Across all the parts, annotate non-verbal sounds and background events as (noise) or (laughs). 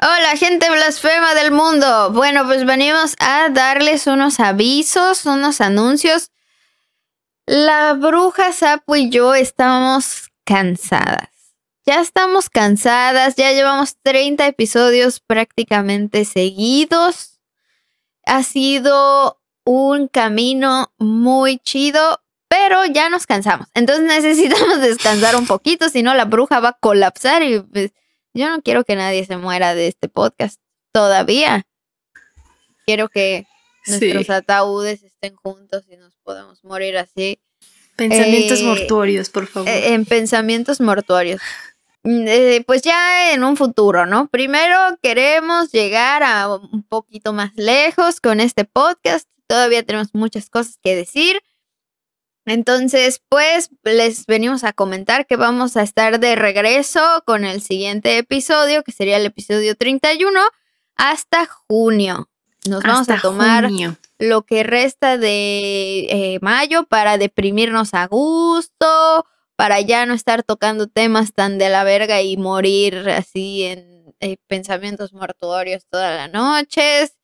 Hola gente blasfema del mundo. Bueno, pues venimos a darles unos avisos, unos anuncios. La bruja Sapo y yo estamos cansadas. Ya estamos cansadas, ya llevamos 30 episodios prácticamente seguidos. Ha sido un camino muy chido, pero ya nos cansamos. Entonces (laughs) necesitamos descansar un poquito, si no la bruja va a colapsar y pues, yo no quiero que nadie se muera de este podcast todavía. Quiero que nuestros ataúdes estén juntos y nos podamos morir así. Pensamientos eh, mortuorios, por favor. Eh, en pensamientos mortuorios. Mm, eh, pues ya en un futuro, ¿no? Primero queremos llegar a un poquito más lejos con este podcast. Todavía tenemos muchas cosas que decir. Entonces, pues les venimos a comentar que vamos a estar de regreso con el siguiente episodio, que sería el episodio 31, hasta junio. Nos vamos a tomar lo que resta de eh, mayo para deprimirnos a gusto, para ya no estar tocando temas tan de la verga y morir así en eh, pensamientos mortuorios todas las noches.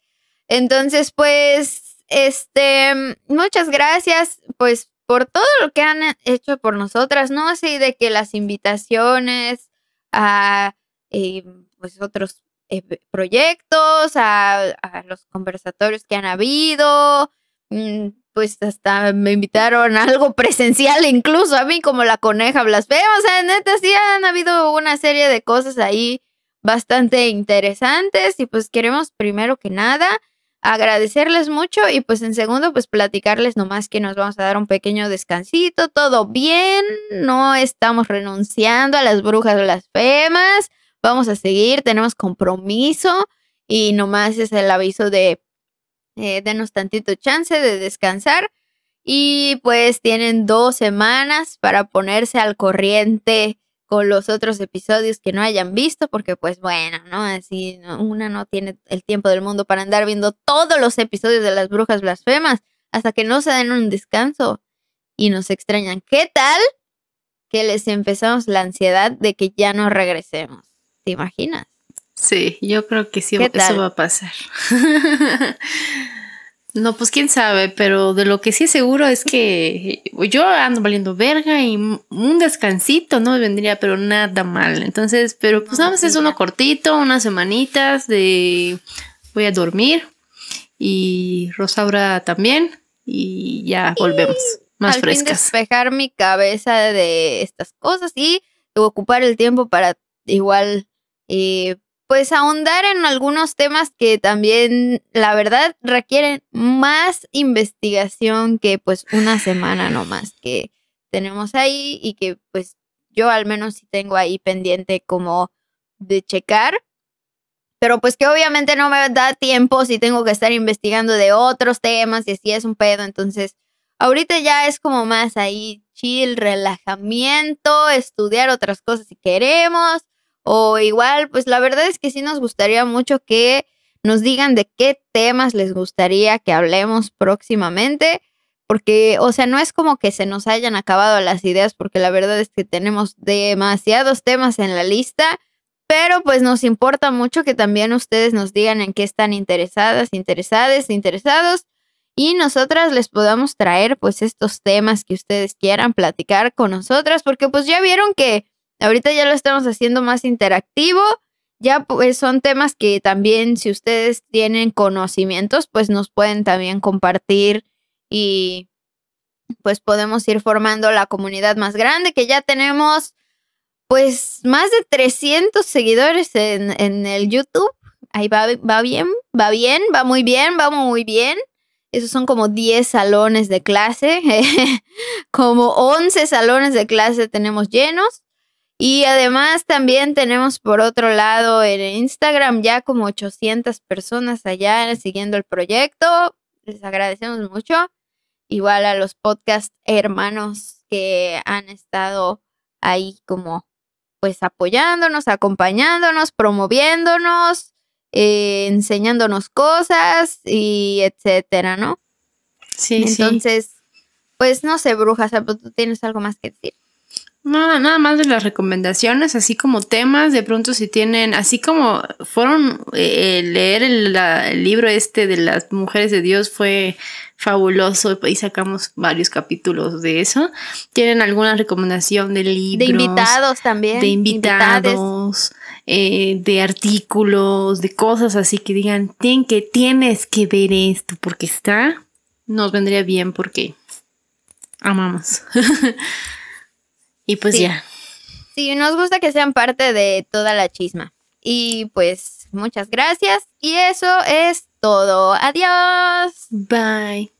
Entonces, pues, este, muchas gracias, pues por todo lo que han hecho por nosotras, ¿no? Así de que las invitaciones a eh, pues otros eh, proyectos, a, los conversatorios que han habido, mm, pues hasta me invitaron a algo presencial, incluso a mí como la coneja blasfema, o sea, neta sí han habido una serie de cosas ahí bastante interesantes y pues queremos primero que nada agradecerles mucho y pues en segundo pues platicarles nomás que nos vamos a dar un pequeño descansito, todo bien, no estamos renunciando a las brujas blasfemas, vamos a seguir, tenemos compromiso y nomás es el aviso de eh, denos tantito chance de descansar y pues tienen dos semanas para ponerse al corriente con los otros episodios que no hayan visto, porque pues bueno, ¿no? Así una no tiene el tiempo del mundo para andar viendo todos los episodios de las brujas blasfemas hasta que no se den un descanso y nos extrañan. ¿Qué tal que les empezamos la ansiedad de que ya no regresemos? ¿Te imaginas? Sí, yo creo que sí, eso va a pasar. (laughs) No, pues quién sabe, pero de lo que sí es seguro es que yo ando valiendo verga y un descansito no me vendría, pero nada mal. Entonces, pero pues vamos, es uno cortito, unas semanitas de voy a dormir y Rosaura también y ya volvemos más al frescas. Fin despejar mi cabeza de estas cosas y ocupar el tiempo para igual eh, pues ahondar en algunos temas que también, la verdad, requieren más investigación que pues una semana nomás que tenemos ahí y que pues yo al menos sí tengo ahí pendiente como de checar. Pero pues que obviamente no me da tiempo si tengo que estar investigando de otros temas y así es un pedo. Entonces, ahorita ya es como más ahí chill, relajamiento, estudiar otras cosas si queremos o igual, pues la verdad es que sí nos gustaría mucho que nos digan de qué temas les gustaría que hablemos próximamente, porque, o sea, no es como que se nos hayan acabado las ideas, porque la verdad es que tenemos demasiados temas en la lista, pero pues nos importa mucho que también ustedes nos digan en qué están interesadas, interesadas, interesados, y nosotras les podamos traer pues estos temas que ustedes quieran platicar con nosotras, porque pues ya vieron que Ahorita ya lo estamos haciendo más interactivo. Ya pues son temas que también si ustedes tienen conocimientos, pues nos pueden también compartir y pues podemos ir formando la comunidad más grande que ya tenemos pues más de 300 seguidores en, en el YouTube. Ahí va, va bien, va bien, va muy bien, va muy bien. Esos son como 10 salones de clase, (laughs) como 11 salones de clase tenemos llenos. Y además también tenemos por otro lado en Instagram ya como 800 personas allá siguiendo el proyecto. Les agradecemos mucho. Igual a los podcast hermanos que han estado ahí como pues apoyándonos, acompañándonos, promoviéndonos, eh, enseñándonos cosas y etcétera, ¿no? Sí, Entonces, pues no sé, brujas, ¿tú tienes algo más que decir? Nada, nada más de las recomendaciones, así como temas, de pronto si tienen, así como fueron eh, leer el, el, libro este de las mujeres de Dios fue fabuloso y sacamos varios capítulos de eso. ¿Tienen alguna recomendación de libros? De invitados también. De invitados, eh, de artículos, de cosas así que digan, Ten que tienes que ver esto porque está, nos vendría bien porque amamos. (laughs) Y pues ya. Sí, nos gusta que sean parte de toda la chisma. Y pues muchas gracias. Y eso es todo. Adiós. Bye.